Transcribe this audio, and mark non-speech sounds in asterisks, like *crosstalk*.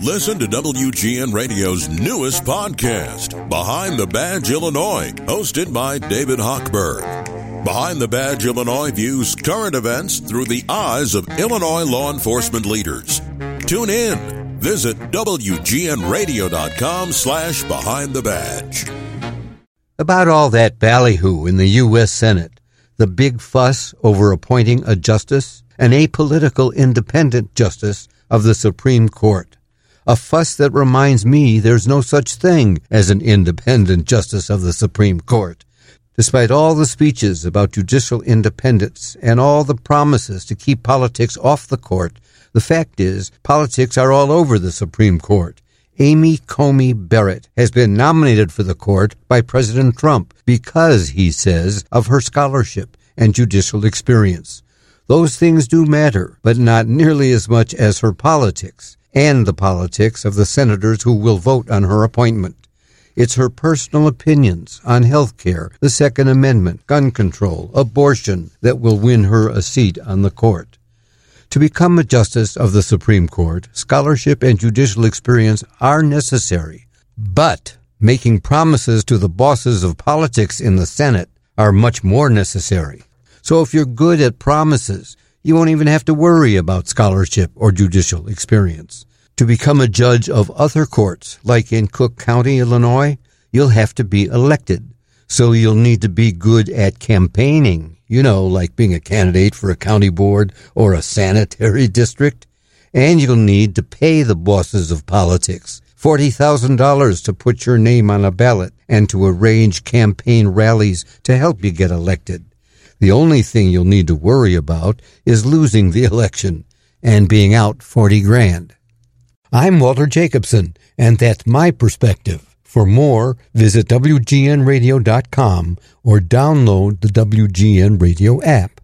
Listen to WGN Radio's newest podcast, Behind the Badge Illinois, hosted by David Hochberg. Behind the Badge Illinois views current events through the eyes of Illinois law enforcement leaders. Tune in. Visit WGNRadio.com slash Behind the Badge. About all that ballyhoo in the U.S. Senate, the big fuss over appointing a justice, an apolitical independent justice of the Supreme Court. A fuss that reminds me there's no such thing as an independent justice of the Supreme Court. Despite all the speeches about judicial independence and all the promises to keep politics off the court, the fact is politics are all over the Supreme Court. Amy Coney Barrett has been nominated for the court by President Trump because, he says, of her scholarship and judicial experience. Those things do matter, but not nearly as much as her politics and the politics of the senators who will vote on her appointment. It's her personal opinions on health care, the Second Amendment, gun control, abortion that will win her a seat on the court. To become a justice of the Supreme Court, scholarship and judicial experience are necessary, but making promises to the bosses of politics in the Senate are much more necessary. So if you're good at promises, you won't even have to worry about scholarship or judicial experience. To become a judge of other courts, like in Cook County, Illinois, you'll have to be elected. So you'll need to be good at campaigning, you know, like being a candidate for a county board or a sanitary *laughs* district. And you'll need to pay the bosses of politics $40,000 to put your name on a ballot and to arrange campaign rallies to help you get elected. The only thing you'll need to worry about is losing the election and being out 40 grand. I'm Walter Jacobson, and that's my perspective. For more, visit WGNradio.com or download the WGN Radio app.